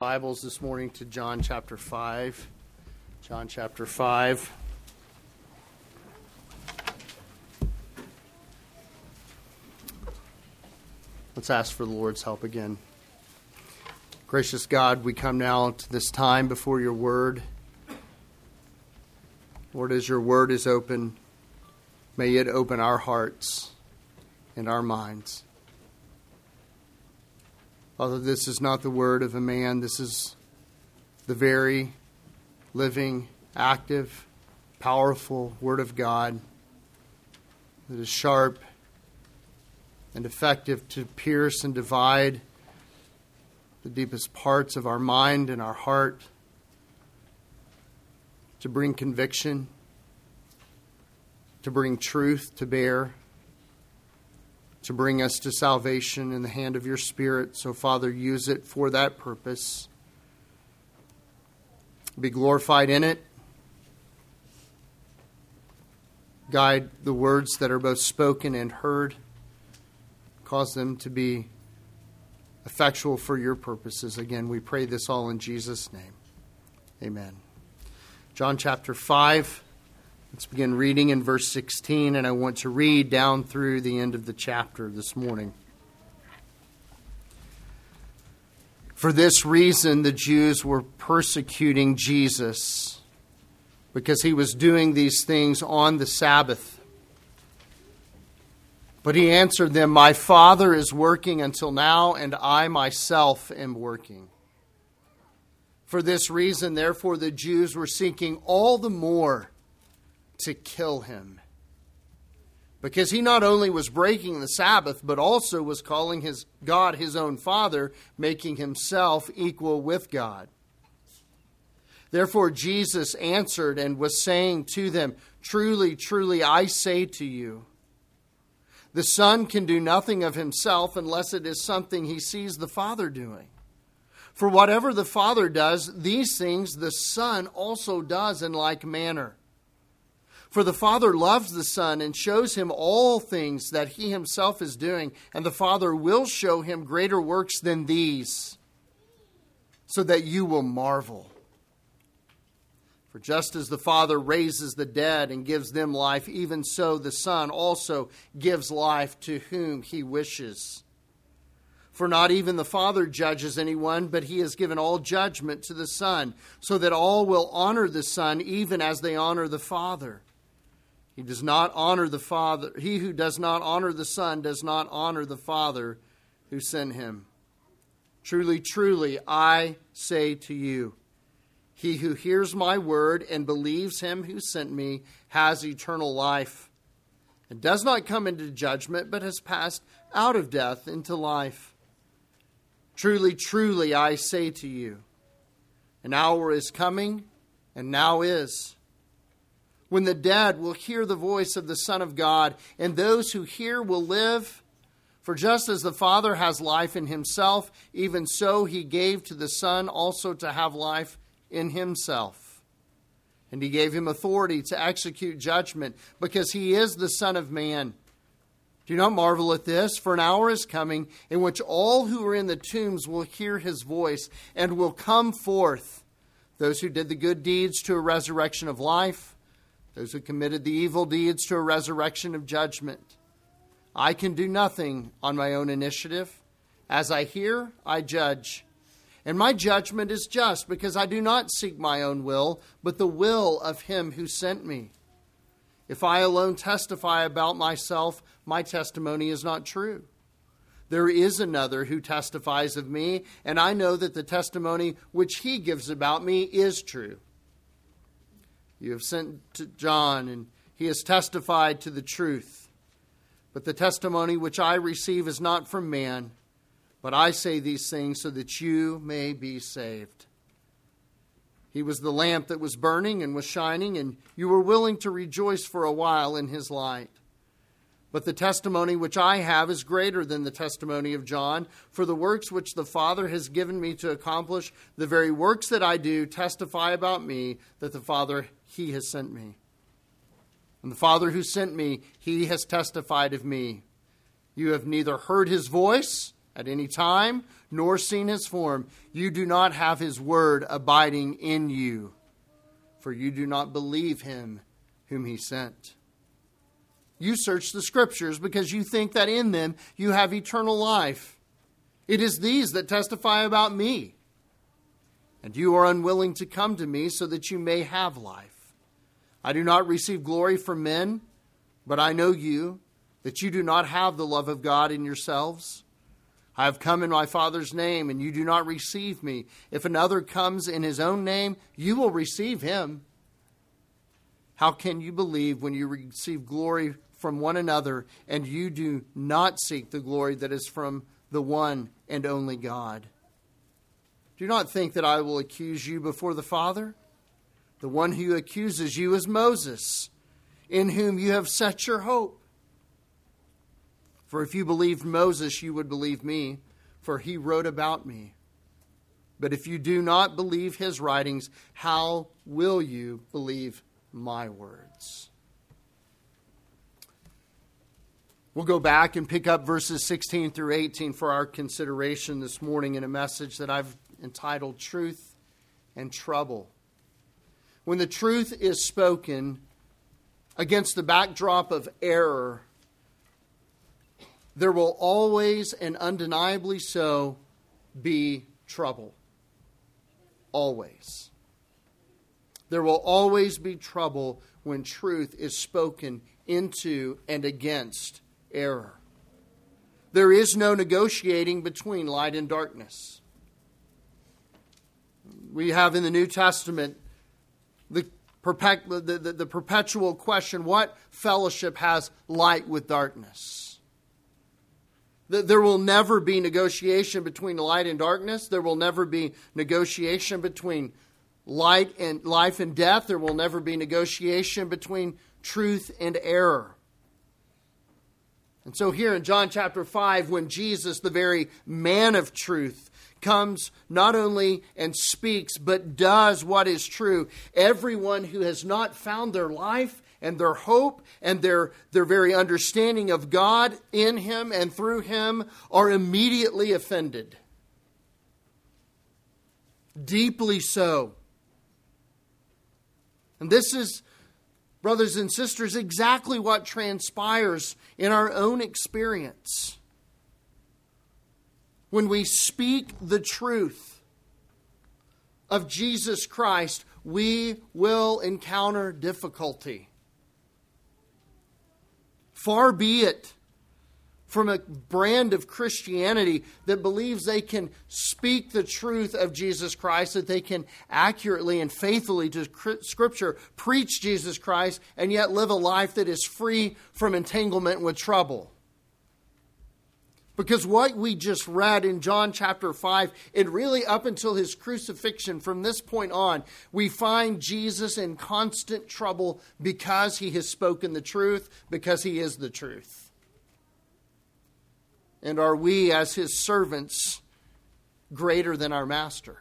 Bibles this morning to John chapter 5. John chapter 5. Let's ask for the Lord's help again. Gracious God, we come now to this time before your word. Lord, as your word is open, may it open our hearts and our minds. Father, this is not the word of a man. This is the very living, active, powerful word of God that is sharp and effective to pierce and divide the deepest parts of our mind and our heart, to bring conviction, to bring truth to bear to bring us to salvation in the hand of your Spirit. So, Father, use it for that purpose. Be glorified in it. Guide the words that are both spoken and heard. Cause them to be effectual for your purposes. Again, we pray this all in Jesus' name. Amen. John chapter 5. Let's begin reading in verse 16, and I want to read down through the end of the chapter this morning. For this reason, the Jews were persecuting Jesus because he was doing these things on the Sabbath. But he answered them, My Father is working until now, and I myself am working. For this reason, therefore, the Jews were seeking all the more to kill him. Because he not only was breaking the Sabbath, but also was calling his God his own Father, making himself equal with God. Therefore, Jesus answered and was saying to them, Truly, truly, I say to you, the Son can do nothing of himself unless it is something he sees the Father doing. For whatever the Father does, these things the Son also does in like manner. For the Father loves the Son and shows him all things that he himself is doing, and the Father will show him greater works than these, so that you will marvel. For just as the Father raises the dead and gives them life, even so the Son also gives life to whom he wishes. For not even the Father judges anyone, but he has given all judgment to the Son, so that all will honor the Son even as they honor the Father. He does not honor the Father. He who does not honor the Son does not honor the Father who sent him. Truly, truly, I say to you, he who hears my word and believes him who sent me has eternal life, and does not come into judgment, but has passed out of death into life. Truly, truly, I say to you, an hour is coming, and now is when the dead will hear the voice of the Son of God, and those who hear will live. For just as the Father has life in himself, even so he gave to the Son also to have life in himself. And he gave him authority to execute judgment, because he is the Son of Man. Do not marvel at this, for an hour is coming in which all who are in the tombs will hear his voice and will come forth, those who did the good deeds to a resurrection of life those who committed the evil deeds to a resurrection of judgment. I can do nothing on my own initiative. As I hear, I judge. And my judgment is just because I do not seek my own will, but the will of him who sent me. If I alone testify about myself, my testimony is not true. There is another who testifies of me, and I know that the testimony which he gives about me is true. You have sent to John, and he has testified to the truth. But the testimony which I receive is not from man, but I say these things so that you may be saved. He was the lamp that was burning and was shining, and you were willing to rejoice for a while in his light. But the testimony which I have is greater than the testimony of John, for the works which the Father has given me to accomplish, the very works that I do, testify about me that the Father, he has sent me. And the Father who sent me, he has testified of me. You have neither heard his voice, at any time, nor seen his form, you do not have his word abiding in you, for you do not believe him whom he sent. You search the scriptures because you think that in them you have eternal life. It is these that testify about me. And you are unwilling to come to me so that you may have life. I do not receive glory from men, but I know you, that you do not have the love of God in yourselves. I have come in my Father's name, and you do not receive me. If another comes in his own name, you will receive him. How can you believe when you receive glory from one another and you do not seek the glory that is from the one and only God? Do not think that I will accuse you before the Father. The one who accuses you is Moses, in whom you have set your hope. For if you believed Moses, you would believe me, for he wrote about me. But if you do not believe his writings, how will you believe my words? We'll go back and pick up verses 16 through 18 for our consideration this morning in a message that I've entitled Truth and Trouble. When the truth is spoken against the backdrop of error, there will always and undeniably so be trouble. Always. There will always be trouble when truth is spoken into and against error. There is no negotiating between light and darkness. We have in the New Testament the, the, the, the perpetual question what fellowship has light with darkness? There will never be negotiation between light and darkness. There will never be negotiation between light and life and death. There will never be negotiation between truth and error. And so, here in John chapter 5, when Jesus, the very man of truth, comes not only and speaks, but does what is true, everyone who has not found their life and their hope and their, their very understanding of God in Him and through Him are immediately offended. Deeply so. And this is, brothers and sisters, exactly what transpires in our own experience. When we speak the truth of Jesus Christ, we will encounter difficulty. Far be it from a brand of Christianity that believes they can speak the truth of Jesus Christ, that they can accurately and faithfully to Scripture preach Jesus Christ, and yet live a life that is free from entanglement with trouble. Because what we just read in John chapter 5, and really up until his crucifixion, from this point on, we find Jesus in constant trouble because he has spoken the truth, because he is the truth. And are we, as his servants, greater than our master?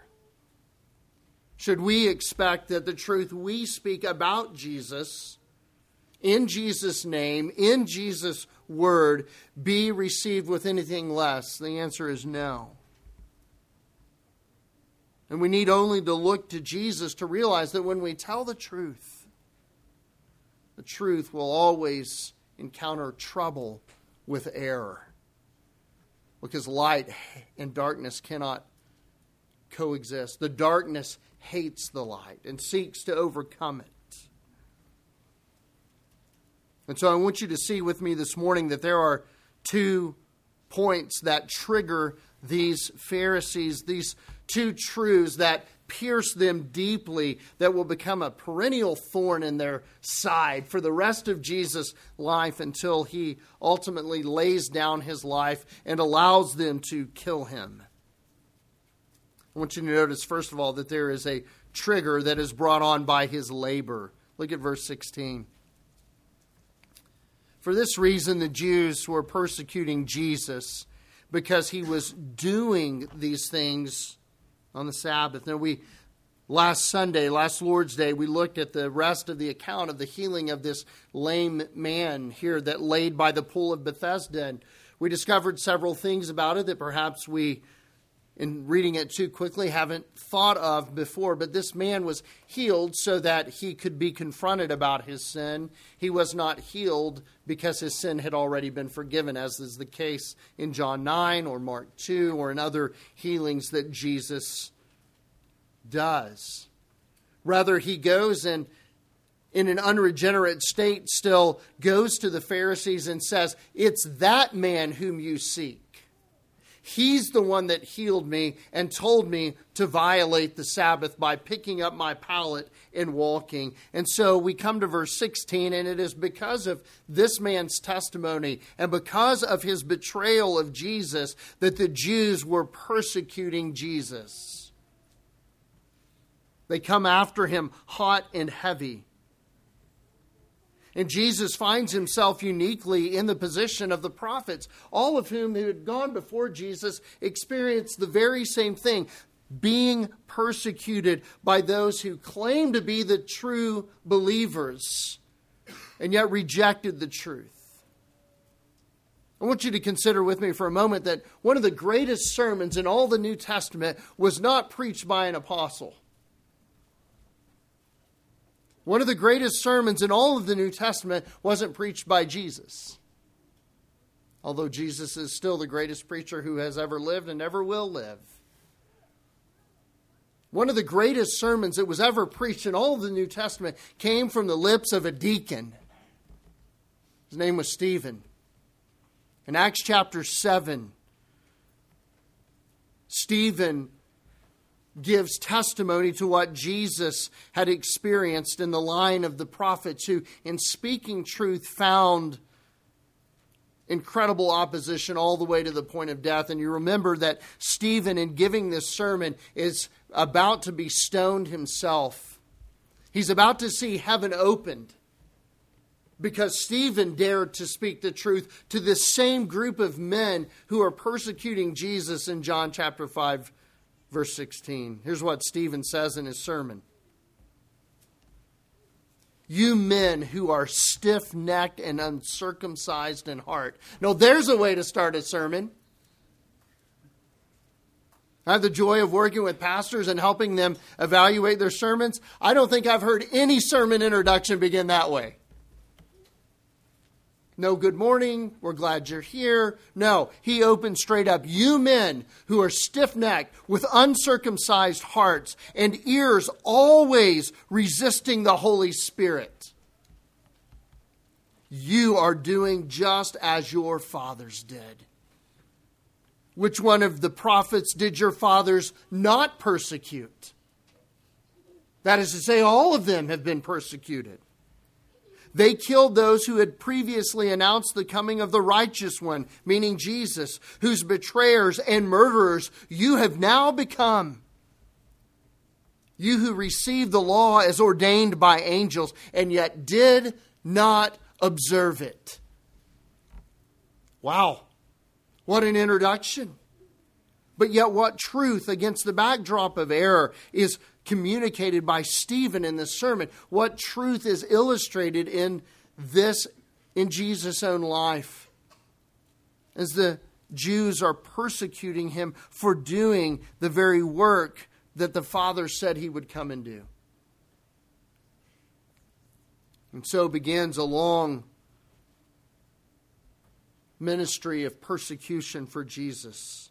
Should we expect that the truth we speak about Jesus, in Jesus' name, in Jesus' word be received with anything less? The answer is no. And we need only to look to Jesus to realize that when we tell the truth, the truth will always encounter trouble with error. Because light and darkness cannot coexist. The darkness hates the light and seeks to overcome it. And so I want you to see with me this morning that there are two points that trigger these Pharisees, these two truths that pierce them deeply, that will become a perennial thorn in their side for the rest of Jesus' life until he ultimately lays down his life and allows them to kill him. I want you to notice, first of all, that there is a trigger that is brought on by his labor. Look at verse 16. For this reason, the Jews were persecuting Jesus because he was doing these things on the Sabbath. Now, we last Sunday, last Lord's Day, we looked at the rest of the account of the healing of this lame man here that laid by the pool of Bethesda. And We discovered several things about it that perhaps we, in reading it too quickly, haven't thought of before. But this man was healed so that he could be confronted about his sin. He was not healed because his sin had already been forgiven, as is the case in John 9 or Mark 2 or in other healings that Jesus does. Rather, he goes and in an unregenerate state still goes to the Pharisees and says, It's that man whom you seek. He's the one that healed me and told me to violate the Sabbath by picking up my pallet and walking. And so we come to verse 16, and it is because of this man's testimony and because of his betrayal of Jesus that the Jews were persecuting Jesus. They come after him hot and heavy. And Jesus finds himself uniquely in the position of the prophets, all of whom who had gone before Jesus experienced the very same thing being persecuted by those who claim to be the true believers and yet rejected the truth. I want you to consider with me for a moment that one of the greatest sermons in all the New Testament was not preached by an apostle. One of the greatest sermons in all of the New Testament wasn't preached by Jesus. Although Jesus is still the greatest preacher who has ever lived and ever will live. One of the greatest sermons that was ever preached in all of the New Testament came from the lips of a deacon. His name was Stephen. In Acts chapter 7, Stephen gives testimony to what Jesus had experienced in the line of the prophets who, in speaking truth, found incredible opposition all the way to the point of death. And you remember that Stephen, in giving this sermon, is about to be stoned himself. He's about to see heaven opened because Stephen dared to speak the truth to this same group of men who are persecuting Jesus in John chapter 5 verse 16. Here's what Stephen says in his sermon You men who are stiff necked and uncircumcised in heart. No, there's a way to start a sermon. I have the joy of working with pastors and helping them evaluate their sermons. I don't think I've heard any sermon introduction begin that way. No good morning, we're glad you're here. No, he opens straight up. You men who are stiff necked with uncircumcised hearts and ears always resisting the Holy Spirit. You are doing just as your fathers did. Which one of the prophets did your fathers not persecute? That is to say, all of them have been persecuted. They killed those who had previously announced the coming of the righteous one, meaning Jesus, whose betrayers and murderers you have now become. You who received the law as ordained by angels and yet did not observe it. Wow. What an introduction. But yet, what truth against the backdrop of error is communicated by Stephen in this sermon? What truth is illustrated in this, in Jesus' own life? As the Jews are persecuting him for doing the very work that the Father said he would come and do. And so begins a long ministry of persecution for Jesus.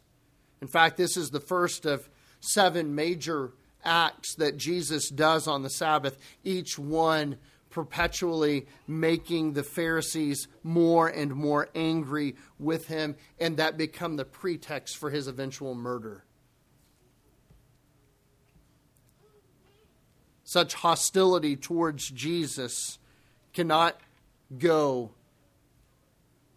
In fact, this is the first of seven major acts that Jesus does on the Sabbath, each one perpetually making the Pharisees more and more angry with him, and that become the pretext for his eventual murder. Such hostility towards Jesus cannot go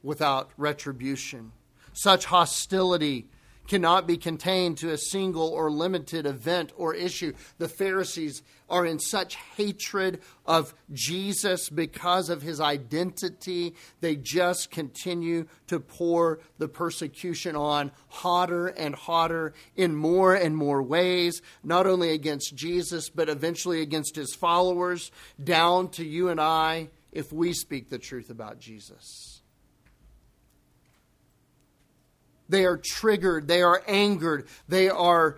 without retribution. Such hostility cannot be contained to a single or limited event or issue. The Pharisees are in such hatred of Jesus because of his identity, they just continue to pour the persecution on hotter and hotter in more and more ways, not only against Jesus, but eventually against his followers, down to you and I if we speak the truth about Jesus. They are triggered. They are angered. They are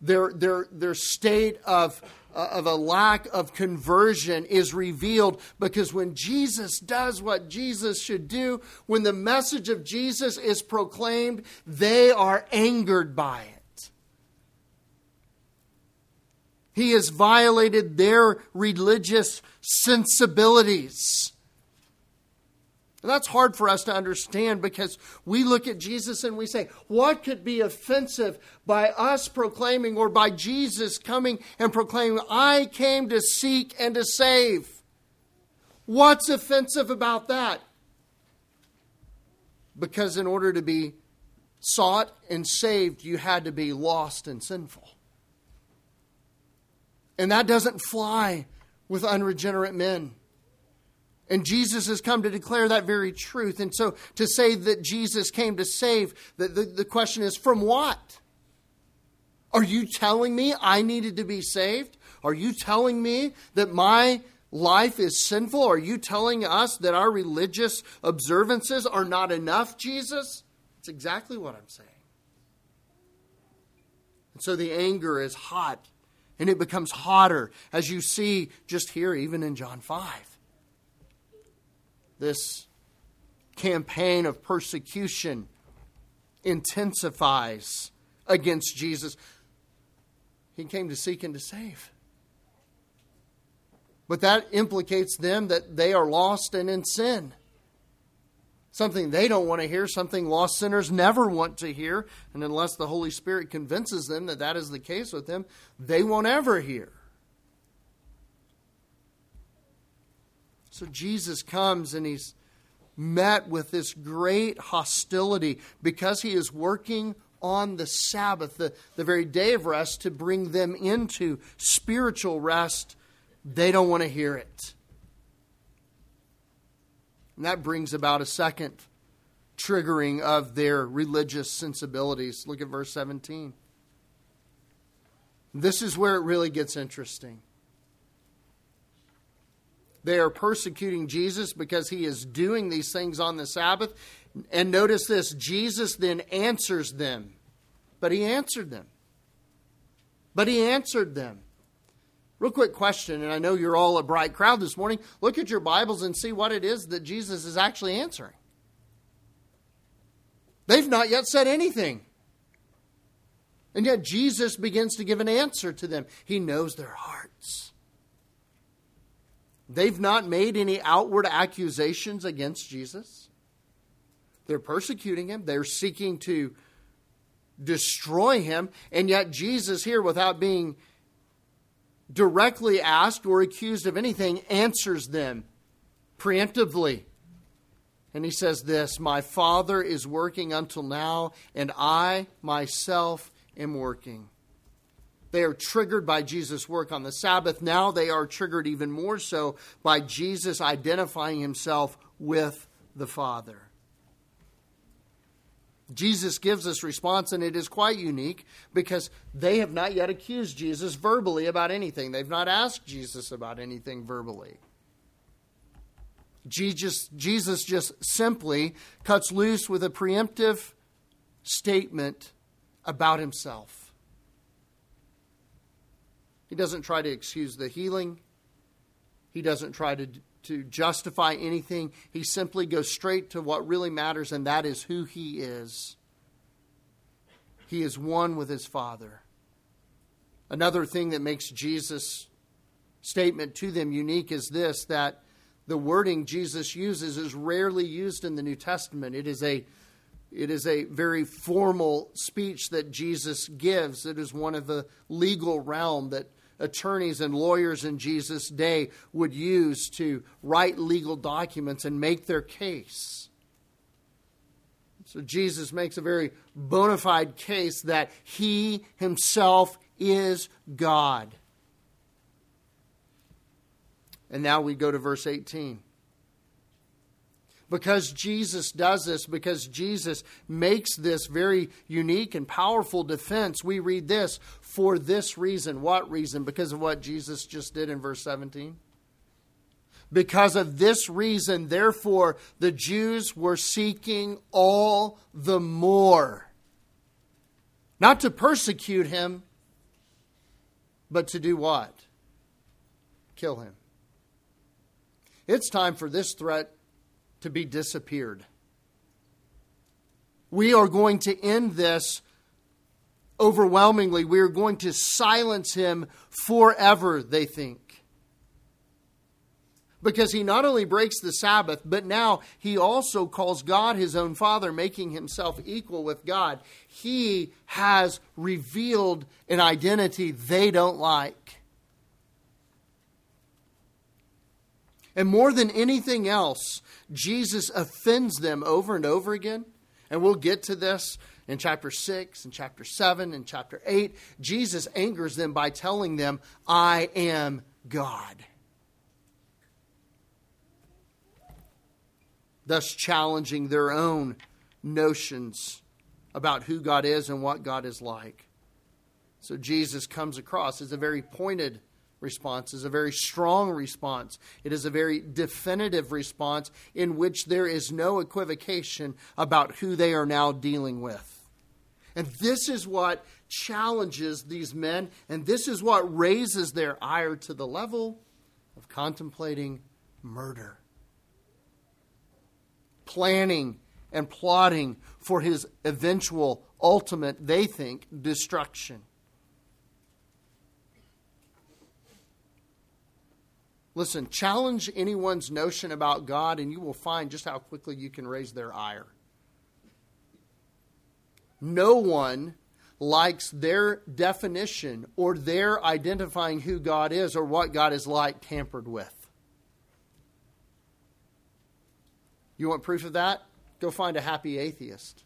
their their their state of uh, of a lack of conversion is revealed because when Jesus does what Jesus should do, when the message of Jesus is proclaimed, they are angered by it. He has violated their religious sensibilities. And that's hard for us to understand because we look at Jesus and we say, what could be offensive by us proclaiming or by Jesus coming and proclaiming, I came to seek and to save? What's offensive about that? Because in order to be sought and saved, you had to be lost and sinful. And that doesn't fly with unregenerate men. And Jesus has come to declare that very truth. And so to say that Jesus came to save, the, the, the, question is from what? Are you telling me I needed to be saved? Are you telling me that my life is sinful? Are you telling us that our religious observances are not enough, Jesus? It's exactly what I'm saying. And so the anger is hot, and it becomes hotter, as you see just here, even in John 5 this campaign of persecution intensifies against Jesus. He came to seek and to save. But that implicates them that they are lost and in sin. Something they don't want to hear, something lost sinners never want to hear. And unless the Holy Spirit convinces them that that is the case with them, they won't ever hear. So Jesus comes and he's met with this great hostility because he is working on the Sabbath, the, the very day of rest, to bring them into spiritual rest. They don't want to hear it. And that brings about a second triggering of their religious sensibilities. Look at verse 17. This is where it really gets interesting. They are persecuting Jesus because he is doing these things on the Sabbath. And notice this Jesus then answers them. But he answered them. But he answered them. Real quick question, and I know you're all a bright crowd this morning. Look at your Bibles and see what it is that Jesus is actually answering. They've not yet said anything. And yet Jesus begins to give an answer to them. He knows their hearts. They've not made any outward accusations against Jesus. They're persecuting him, they're seeking to destroy him, and yet Jesus, here, without being directly asked or accused of anything, answers them preemptively. And he says this My Father is working until now, and I myself am working. They are triggered by Jesus' work on the Sabbath. Now they are triggered even more so by Jesus identifying himself with the Father. Jesus gives this response, and it is quite unique because they have not yet accused Jesus verbally about anything. They've not asked Jesus about anything verbally. Jesus, Jesus just simply cuts loose with a preemptive statement about himself. He doesn't try to excuse the healing. He doesn't try to, to justify anything. He simply goes straight to what really matters, and that is who he is. He is one with his Father. Another thing that makes Jesus' statement to them unique is this that the wording Jesus uses is rarely used in the New Testament. It is a it is a very formal speech that Jesus gives. It is one of the legal realm that attorneys and lawyers in Jesus' day would use to write legal documents and make their case. So Jesus makes a very bona fide case that he himself is God. And now we go to verse 18 because Jesus does this, because Jesus makes this very unique and powerful defense, we read this for this reason. What reason? Because of what Jesus just did in verse 17? Because of this reason, therefore, the Jews were seeking all the more Not to persecute him, but to do what? Kill him. It's time for this threat to be disappeared. We are going to end this overwhelmingly. We are going to silence him forever, they think. Because he not only breaks the Sabbath, but now he also calls God his own Father, making himself equal with God. He has revealed an identity they don't like. And more than anything else, Jesus offends them over and over again. And we'll get to this in chapter 6 and chapter 7 and chapter 8. Jesus angers them by telling them, I am God. Thus challenging their own notions about who God is and what God is like. So Jesus comes across as a very pointed response, is a very strong response. It is a very definitive response in which there is no equivocation about who they are now dealing with. And this is what challenges these men, and this is what raises their ire to the level of contemplating murder, planning and plotting for his eventual, ultimate, they think, destruction. Listen, challenge anyone's notion about God, and you will find just how quickly you can raise their ire. No one likes their definition or their identifying who God is or what God is like tampered with. You want proof of that? Go find a happy atheist.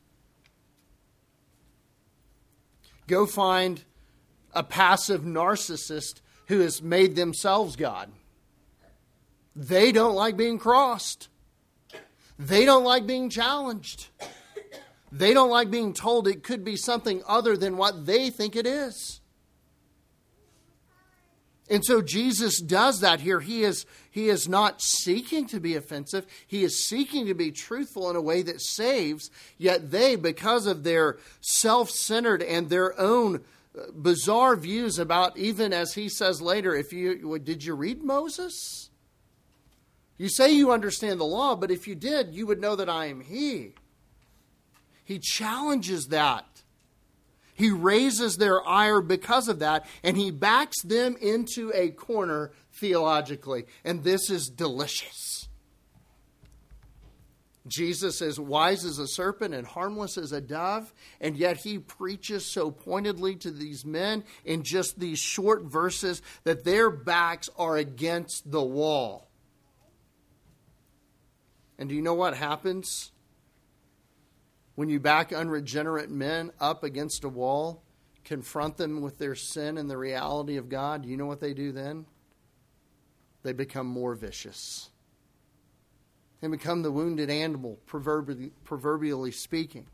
Go find a passive narcissist who has made themselves God. They don't like being crossed. They don't like being challenged. They don't like being told it could be something other than what they think it is. And so Jesus does that here. He is, he is not seeking to be offensive. He is seeking to be truthful in a way that saves. Yet they, because of their self centered and their own uh, bizarre views about, even as he says later, if you did you read Moses? You say you understand the law, but if you did, you would know that I am He. He challenges that. He raises their ire because of that, and he backs them into a corner theologically. And this is delicious. Jesus is wise as a serpent and harmless as a dove, and yet he preaches so pointedly to these men in just these short verses that their backs are against the wall. And do you know what happens when you back unregenerate men up against a wall, confront them with their sin and the reality of God? Do you know what they do then? They become more vicious. They become the wounded animal, proverbially, proverbially speaking.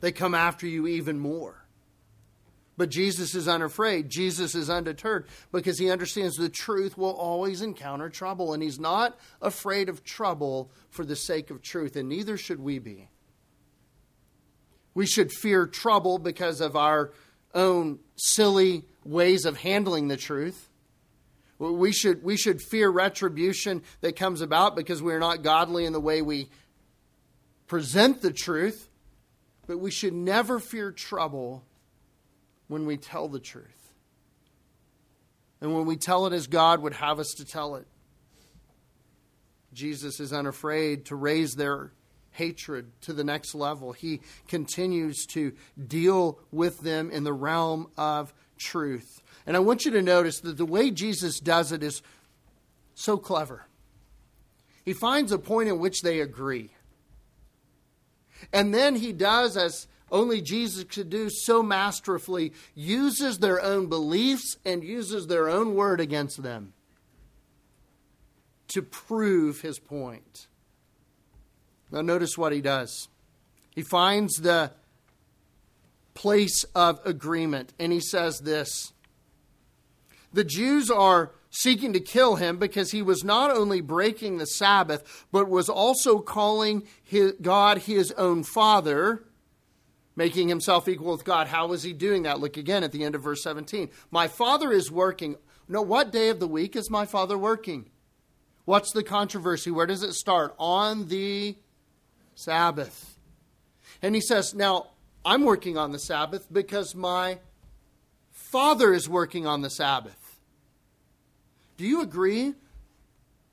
They come after you even more. But Jesus is unafraid. Jesus is undeterred because he understands the truth will always encounter trouble. And he's not afraid of trouble for the sake of truth, and neither should we be. We should fear trouble because of our own silly ways of handling the truth. We should, we should fear retribution that comes about because we're not godly in the way we present the truth. But we should never fear trouble when we tell the truth. And when we tell it as God would have us to tell it. Jesus is unafraid to raise their hatred to the next level. He continues to deal with them in the realm of truth. And I want you to notice that the way Jesus does it is so clever. He finds a point in which they agree. And then he does as only Jesus could do so masterfully, uses their own beliefs and uses their own word against them to prove his point. Now, notice what he does. He finds the place of agreement, and he says this The Jews are seeking to kill him because he was not only breaking the Sabbath, but was also calling his, God his own Father making himself equal with God. How was he doing that? Look again at the end of verse 17. My Father is working. No, what day of the week is my Father working? What's the controversy? Where does it start? On the Sabbath. And he says, Now, I'm working on the Sabbath because my Father is working on the Sabbath. Do you agree,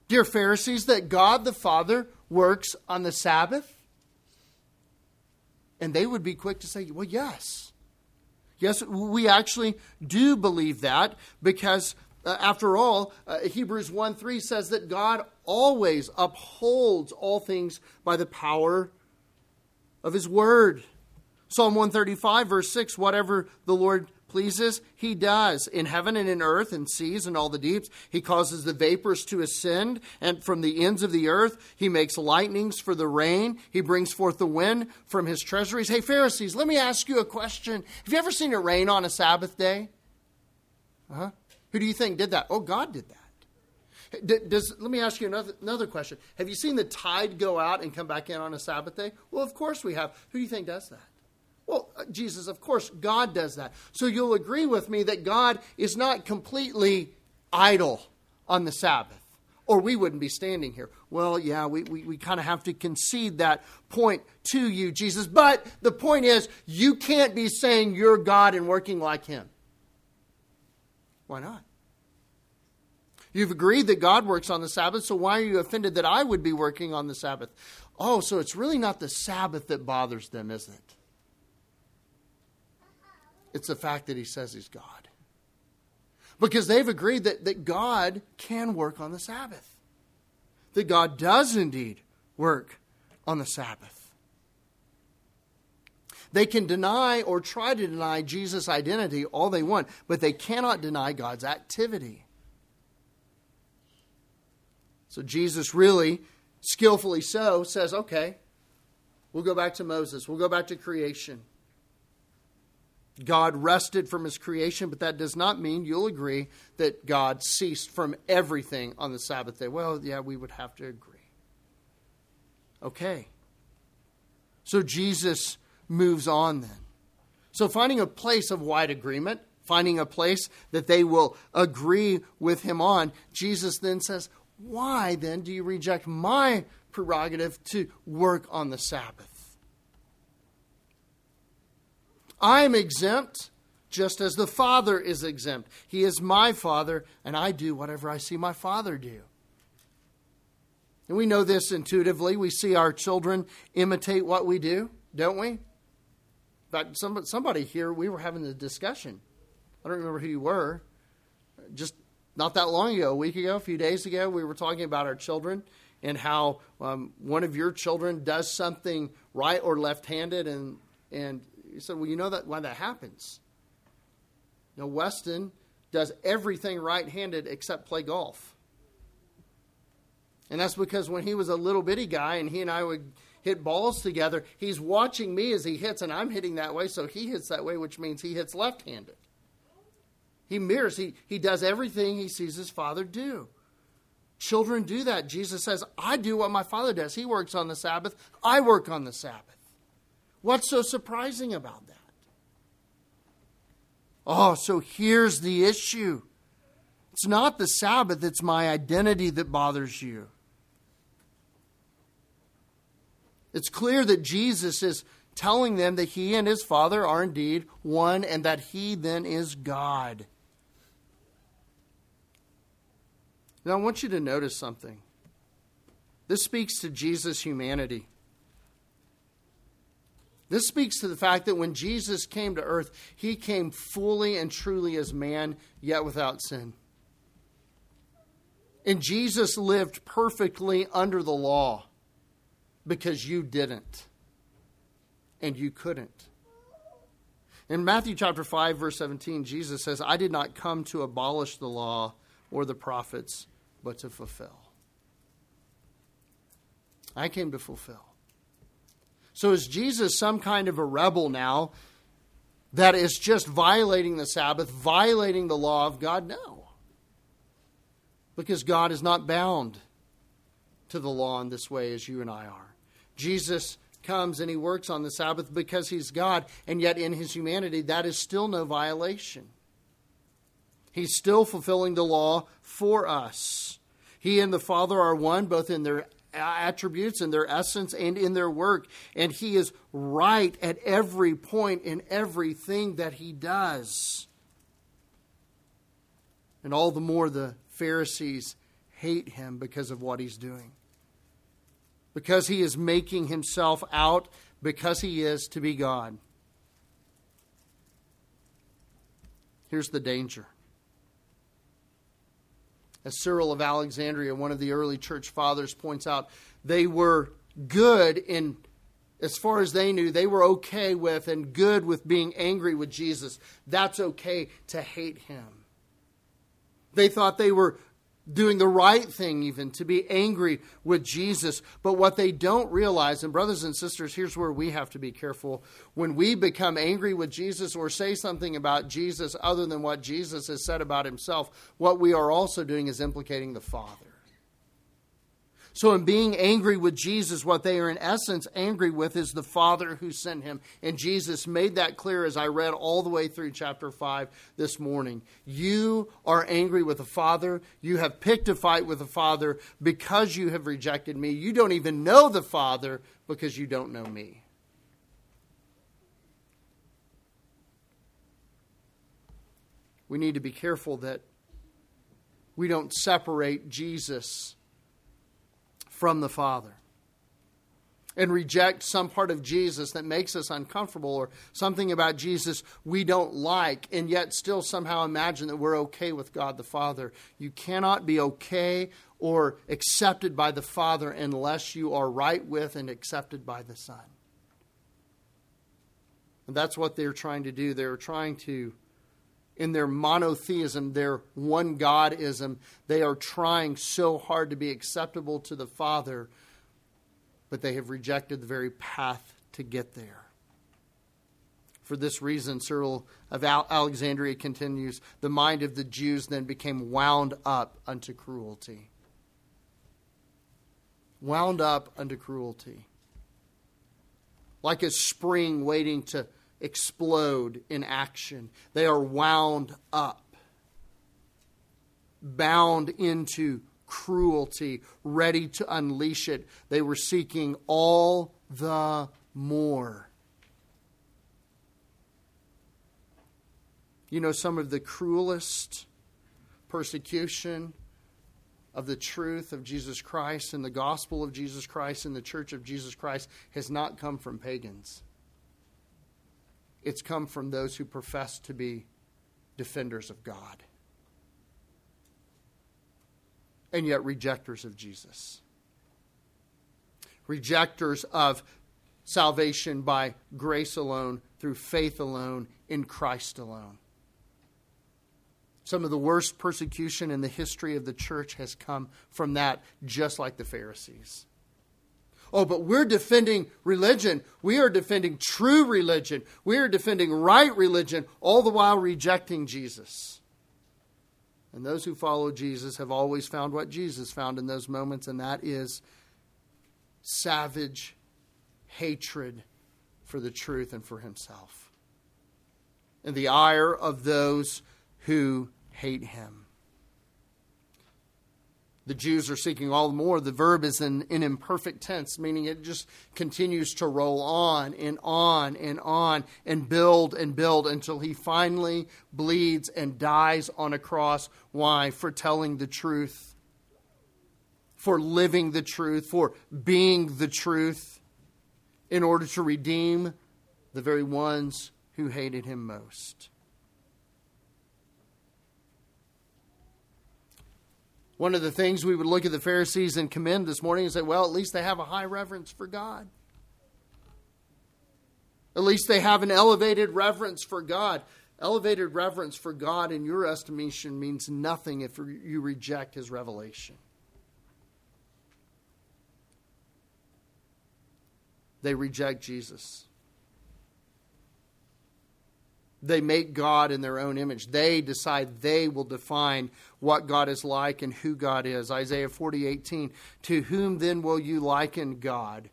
dear Pharisees, that God the Father works on the Sabbath? And they would be quick to say, well, yes. Yes, we actually do believe that because, uh, after all, uh, Hebrews 1 3 says that God always upholds all things by the power of His Word. Psalm 135, verse 6 whatever the Lord pleases, he does. In heaven and in earth and seas and all the deeps, he causes the vapors to ascend, and from the ends of the earth, he makes lightnings for the rain. He brings forth the wind from his treasuries. Hey, Pharisees, let me ask you a question. Have you ever seen it rain on a Sabbath day? Huh? Who do you think did that? Oh, God did that. Does, let me ask you another, another question. Have you seen the tide go out and come back in on a Sabbath day? Well, of course we have. Who do you think does that? Well, uh, Jesus, of course, God does that. So you'll agree with me that God is not completely idle on the Sabbath, or we wouldn't be standing here. Well, yeah, we, we, we kind of have to concede that point to you, Jesus. But the point is, you can't be saying you're God and working like Him. Why not? You've agreed that God works on the Sabbath, so why are you offended that I would be working on the Sabbath? Oh, so it's really not the Sabbath that bothers them, isn't it? It's the fact that he says he's God. Because they've agreed that, that God can work on the Sabbath, that God does indeed work on the Sabbath. They can deny or try to deny Jesus' identity all they want, but they cannot deny God's activity. So Jesus really, skillfully so, says, okay, we'll go back to Moses, we'll go back to creation. God rested from his creation, but that does not mean you'll agree that God ceased from everything on the Sabbath day. Well, yeah, we would have to agree. Okay. So Jesus moves on then. So finding a place of wide agreement, finding a place that they will agree with him on, Jesus then says, Why then do you reject my prerogative to work on the Sabbath? I am exempt just as the Father is exempt. He is my Father, and I do whatever I see my Father do. And we know this intuitively. We see our children imitate what we do, don't we? Fact, somebody, here, we were having a discussion. I don't remember who you were. Just not that long ago, a week ago, a few days ago, we were talking about our children and how um, one of your children does something right or left handed, and, and you said, well, you know that why that happens. Now, Weston does everything right handed except play golf. And that's because when he was a little bitty guy and he and I would hit balls together, he's watching me as he hits, and I'm hitting that way, so he hits that way, which means he hits left handed. He mirrors, he, he does everything he sees his father do. Children do that. Jesus says, I do what my father does. He works on the Sabbath, I work on the Sabbath. What's so surprising about that? Oh, so here's the issue. It's not the Sabbath, it's my identity that bothers you. It's clear that Jesus is telling them that he and his Father are indeed one and that he then is God. Now, I want you to notice something. This speaks to Jesus' humanity. This speaks to the fact that when Jesus came to earth, he came fully and truly as man, yet without sin. And Jesus lived perfectly under the law because you didn't and you couldn't. In Matthew chapter 5 verse 17 Jesus says, "I did not come to abolish the law or the prophets, but to fulfill." I came to fulfill. So is Jesus some kind of a rebel now that is just violating the Sabbath, violating the law of God? No. Because God is not bound to the law in this way as you and I are. Jesus comes and he works on the Sabbath because he's God, and yet in his humanity, that is still no violation. He's still fulfilling the law for us. He and the Father are one, both in their attributes and their essence and in their work. And he is right at every point in everything that he does. And all the more the Pharisees hate him because of what he's doing. Because he is making himself out because he is to be God. Here's the danger as Cyril of Alexandria, one of the early church fathers, points out, they were good in, as far as they knew, they were okay with and good with being angry with Jesus. That's okay to hate him. They thought they were doing the right thing, even to be angry with Jesus. But what they don't realize, and brothers and sisters, here's where we have to be careful. When we become angry with Jesus or say something about Jesus other than what Jesus has said about himself, what we are also doing is implicating the Father. So, in being angry with Jesus, what they are in essence angry with is the Father who sent him. And Jesus made that clear as I read all the way through chapter 5 this morning. You are angry with the Father. You have picked a fight with the Father because you have rejected me. You don't even know the Father because you don't know me. We need to be careful that we don't separate Jesus from the Father and reject some part of Jesus that makes us uncomfortable or something about Jesus we don't like, and yet still somehow imagine that we're okay with God the Father. You cannot be okay or accepted by the Father unless you are right with and accepted by the Son. And that's what they're trying to do. They're trying to in their monotheism, their one Godism, they are trying so hard to be acceptable to the Father, but they have rejected the very path to get there. For this reason, Cyril of Alexandria continues the mind of the Jews then became wound up unto cruelty. Wound up unto cruelty. Like a spring waiting to explode in action. They are wound up, bound into cruelty, ready to unleash it. They were seeking all the more. You know, some of the cruelest persecution of the truth of Jesus Christ and the gospel of Jesus Christ and the church of Jesus Christ has not come from pagans. It's come from those who profess to be defenders of God and yet rejectors of Jesus. Rejectors of salvation by grace alone, through faith alone, in Christ alone. Some of the worst persecution in the history of the church has come from that, just like the Pharisees. Oh, but we're defending religion. We are defending true religion. We are defending right religion, all the while rejecting Jesus. And those who follow Jesus have always found what Jesus found in those moments, and that is savage hatred for the truth and for himself. And the ire of those who hate him the Jews are seeking all the more. The verb is in, in imperfect tense, meaning it just continues to roll on and on and on and build and build until he finally bleeds and dies on a cross. Why? For telling the truth, for living the truth, for being the truth, in order to redeem the very ones who hated him most. One of the things we would look at the Pharisees and commend this morning and say, well, at least they have a high reverence for God. At least they have an elevated reverence for God. Elevated reverence for God, in your estimation, means nothing if you reject his revelation. They reject Jesus. They make God in their own image. They decide they will define what God is like and who God is. Isaiah 40, 18. To whom then will you liken God?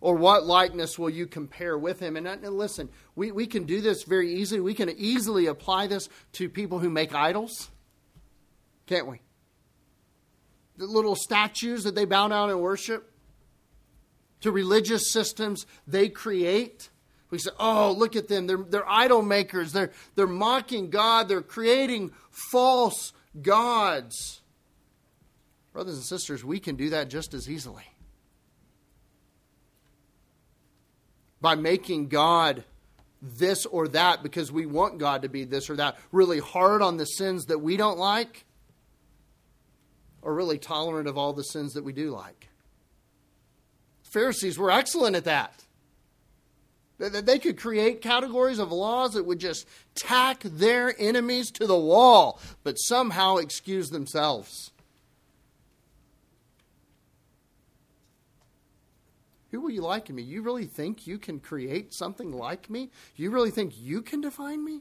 Or what likeness will you compare with him? And, uh, and listen, we, we can do this very easily. We can easily apply this to people who make idols, can't we? The little statues that they bow down and worship, to religious systems they create. We say, oh, look at them. They're, they're idol makers. They're, they're mocking God. They're creating false gods. Brothers and sisters, we can do that just as easily. By making God this or that because we want God to be this or that, really hard on the sins that we don't like, or really tolerant of all the sins that we do like. Pharisees were excellent at that. They could create categories of laws that would just tack their enemies to the wall, but somehow excuse themselves. Who will you like in me? You really think you can create something like me? You really think you can define me?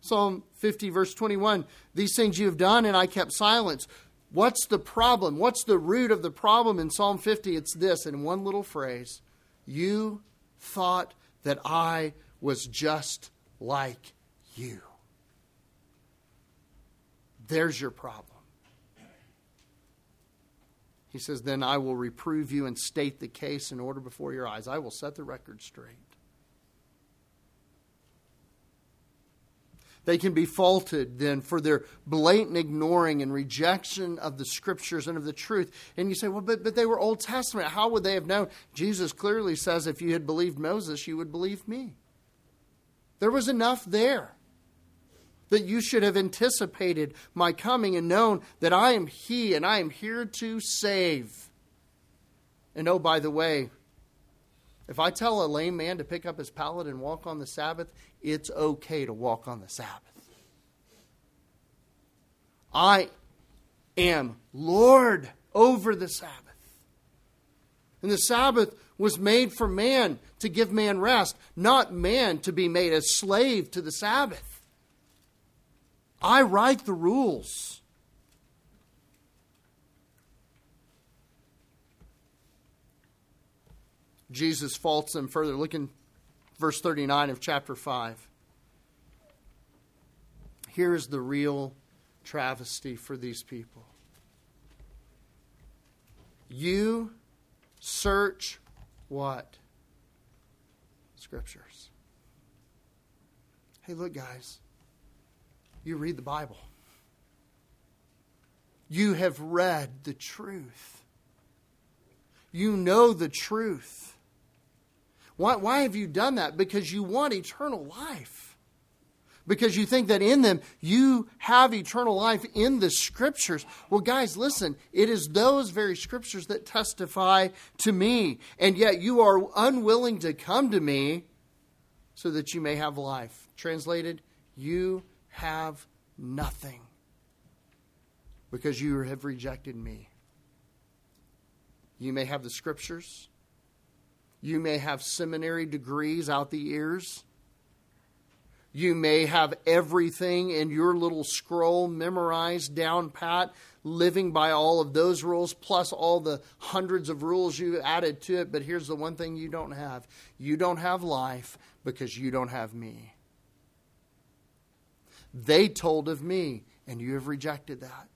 Psalm 50, verse 21 These things you have done, and I kept silence. What's the problem? What's the root of the problem in Psalm 50? It's this in one little phrase You thought that I was just like you. There's your problem. He says, Then I will reprove you and state the case in order before your eyes. I will set the record straight. They can be faulted then for their blatant ignoring and rejection of the scriptures and of the truth. And you say, well, but, but they were Old Testament. How would they have known? Jesus clearly says, if you had believed Moses, you would believe me. There was enough there that you should have anticipated my coming and known that I am He and I am here to save. And oh, by the way, if I tell a lame man to pick up his pallet and walk on the Sabbath, it's okay to walk on the Sabbath. I am Lord over the Sabbath. And the Sabbath was made for man to give man rest, not man to be made a slave to the Sabbath. I write the rules. Jesus faults them further. Look in verse 39 of chapter 5. Here's the real travesty for these people. You search what? Scriptures. Hey, look, guys you read the Bible. You have read the truth. You know the truth. Why, why have you done that? Because you want eternal life. Because you think that in them you have eternal life in the scriptures. Well, guys, listen, it is those very scriptures that testify to me. And yet you are unwilling to come to me so that you may have life. Translated, you have nothing because you have rejected me. You may have the scriptures. You may have seminary degrees out the ears. You may have everything in your little scroll memorized down pat, living by all of those rules, plus all the hundreds of rules you added to it. But here's the one thing you don't have you don't have life because you don't have me. They told of me, and you have rejected that.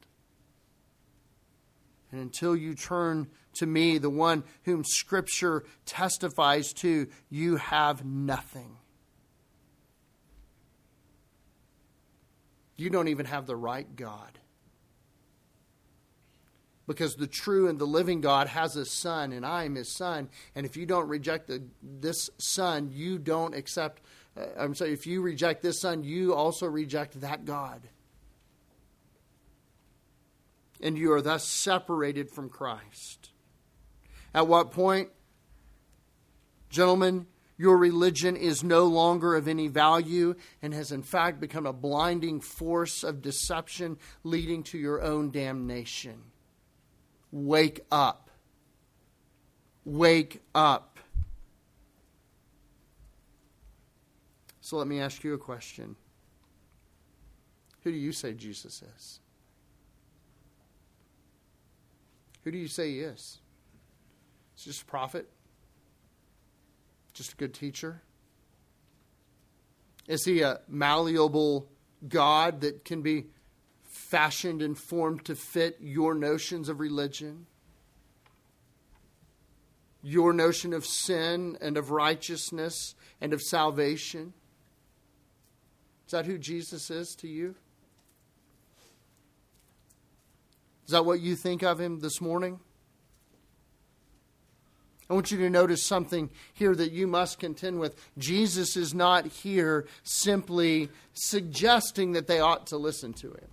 And until you turn to me, the one whom Scripture testifies to, you have nothing. You don't even have the right God. Because the true and the living God has a son, and I am his son. And if you don't reject the, this son, you don't accept uh, I'm sorry, if you reject this son, you also reject that God. And you are thus separated from Christ. At what point, gentlemen, your religion is no longer of any value and has in fact become a blinding force of deception leading to your own damnation. Wake up. Wake up. So let me ask you a question Who do you say Jesus is? Who do you say he is? Is just a prophet? Just a good teacher? Is he a malleable God that can be fashioned and formed to fit your notions of religion? Your notion of sin and of righteousness and of salvation? Is that who Jesus is to you? Is that what you think of him this morning? I want you to notice something here that you must contend with. Jesus is not here simply suggesting that they ought to listen to him.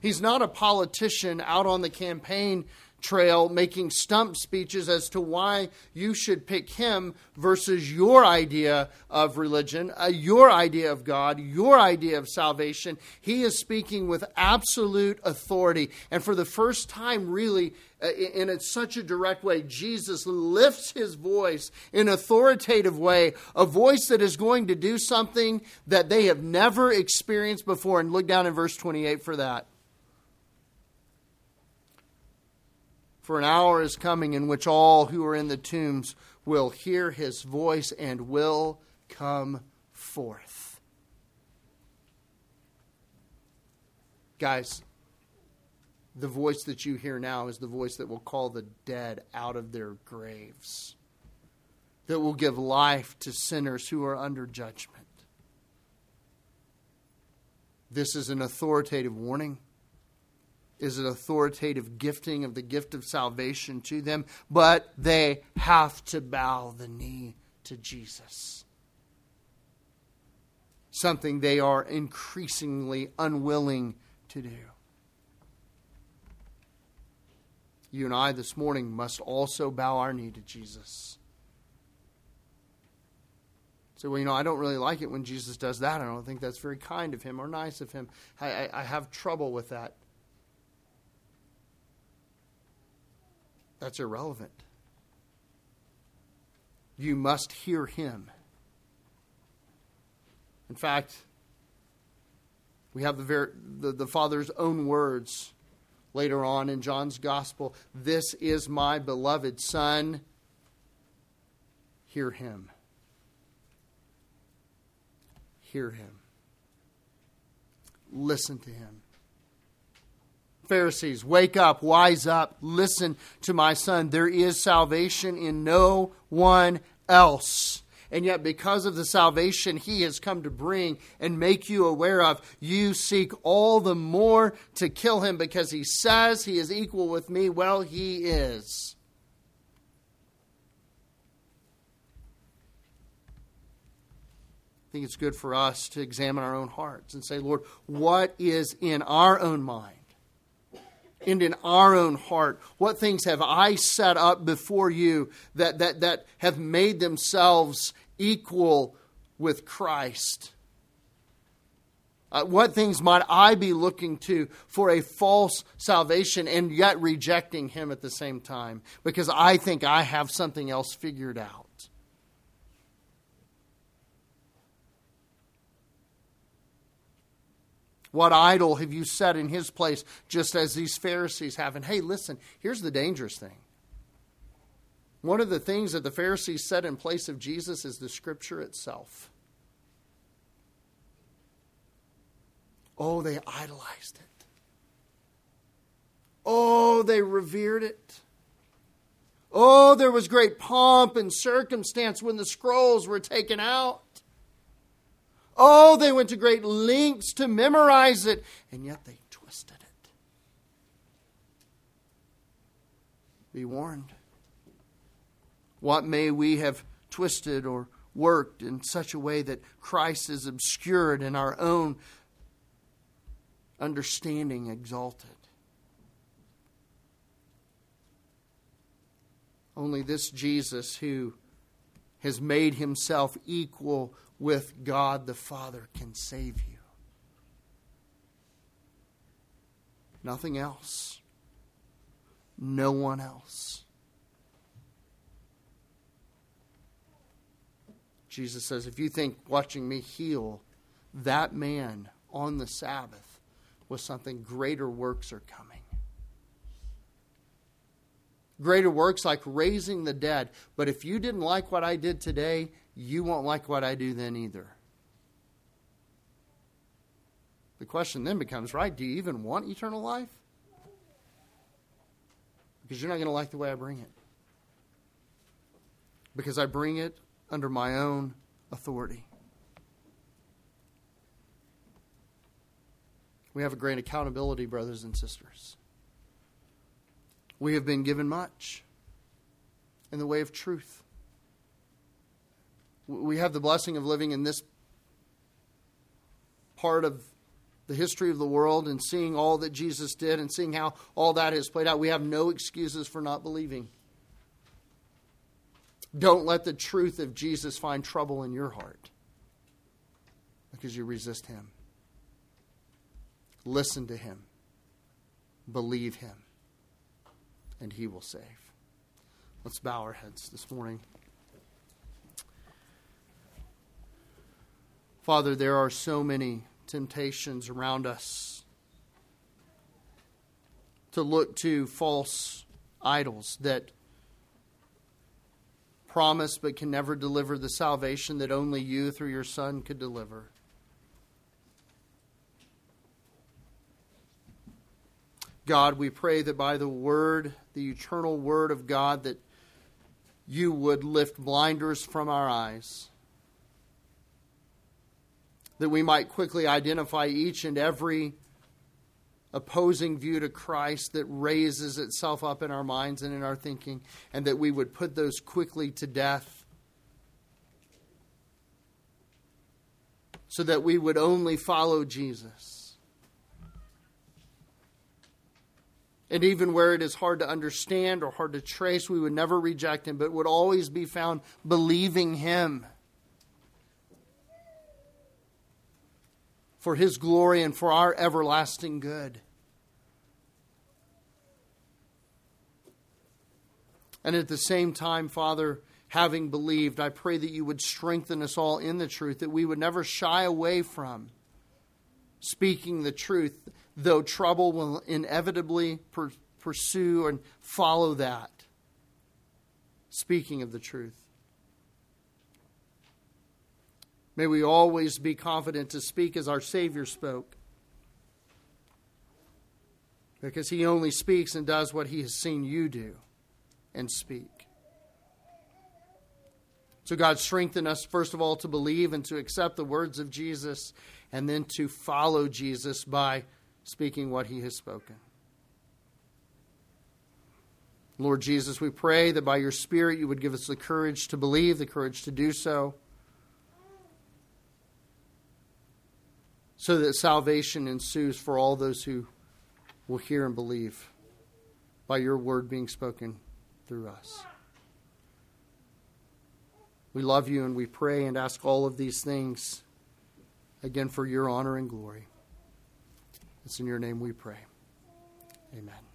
He's not a politician out on the campaign trail making stump speeches as to why you should pick him versus your idea of religion, uh, your idea of God, your idea of salvation. He is speaking with absolute authority. And for the first time, really, uh, in a, such a direct way, Jesus lifts his voice in authoritative way, a voice that is going to do something that they have never experienced before. And look down in verse 28 for that. For an hour is coming in which all who are in the tombs will hear his voice and will come forth. Guys, the voice that you hear now is the voice that will call the dead out of their graves, that will give life to sinners who are under judgment. This is an authoritative warning is an authoritative gifting of the gift of salvation to them, but they have to bow the knee to Jesus. Something they are increasingly unwilling to do. You and I this morning must also bow our knee to Jesus. So, well, you know, I don't really like it when Jesus does that. I don't think that's very kind of him or nice of him. I, I, I have trouble with that. That's irrelevant. You must hear him. In fact, we have the, ver- the, the Father's own words later on in John's Gospel This is my beloved Son. Hear him. Hear him. Listen to him. Pharisees, wake up, wise up, listen to my son. There is salvation in no one else. And yet, because of the salvation he has come to bring and make you aware of, you seek all the more to kill him because he says he is equal with me. Well, he is. I think it's good for us to examine our own hearts and say, Lord, what is in our own mind? And in our own heart. What things have I set up before you that, that, that have made themselves equal with Christ? Uh, what things might I be looking to for a false salvation and yet rejecting Him at the same time because I think I have something else figured out? What idol have you set in his place, just as these Pharisees have? And hey, listen, here's the dangerous thing. One of the things that the Pharisees set in place of Jesus is the scripture itself. Oh, they idolized it. Oh, they revered it. Oh, there was great pomp and circumstance when the scrolls were taken out. Oh, they went to great lengths to memorize it, and yet they twisted it. Be warned. What may we have twisted or worked in such a way that Christ is obscured and our own understanding exalted? Only this Jesus who has made himself equal with God the Father can save you. Nothing else. No one else. Jesus says, if you think watching me heal that man on the Sabbath was something, greater works are coming. greater works like raising the dead. But if you didn't like what I did today, you won't like what I do then either. The question then becomes, right, do you even want eternal life? Because you're not going to like the way I bring it. Because I bring it under my own authority. We have a great accountability, brothers and sisters. We have been given much in the way of truth. We have the blessing of living in this part of the history of the world and seeing all that Jesus did and seeing how all that has played out. We have no excuses for not believing. Don't let the truth of Jesus find trouble in your heart because you resist him. Listen to him, believe him, and he will save. Let's bow our heads this morning. Father, there are so many temptations around us to look to false idols that promise but can never deliver the salvation that only you through your Son could deliver. God, we pray that by the word, the eternal word of God, that you would lift blinders from our eyes, that we might quickly identify each and every opposing view to Christ that raises itself up in our minds and in our thinking, and that we would put those quickly to death. So that we would only follow Jesus. And even where it is hard to understand or hard to trace, we would never reject him, but would always be found believing him for his glory and for our everlasting good. And at the same time, Father, having believed, I pray that you would strengthen us all in the truth, that we would never shy away from speaking the truth, though trouble will inevitably per- pursue and follow that. Speaking of the truth. May we always be confident to speak as our Savior spoke. Because he only speaks and does what he has seen you do and speak. So, God, strengthen us, first of all, to believe and to accept the words of Jesus, and then to follow Jesus by speaking what he has spoken. Lord Jesus, we pray that by your Spirit you would give us the courage to believe, the courage to do so, so that salvation ensues for all those who will hear and believe by your word being spoken through us. We love you and we pray and ask all of these things again for your honor and glory. It's in your name we pray. Amen.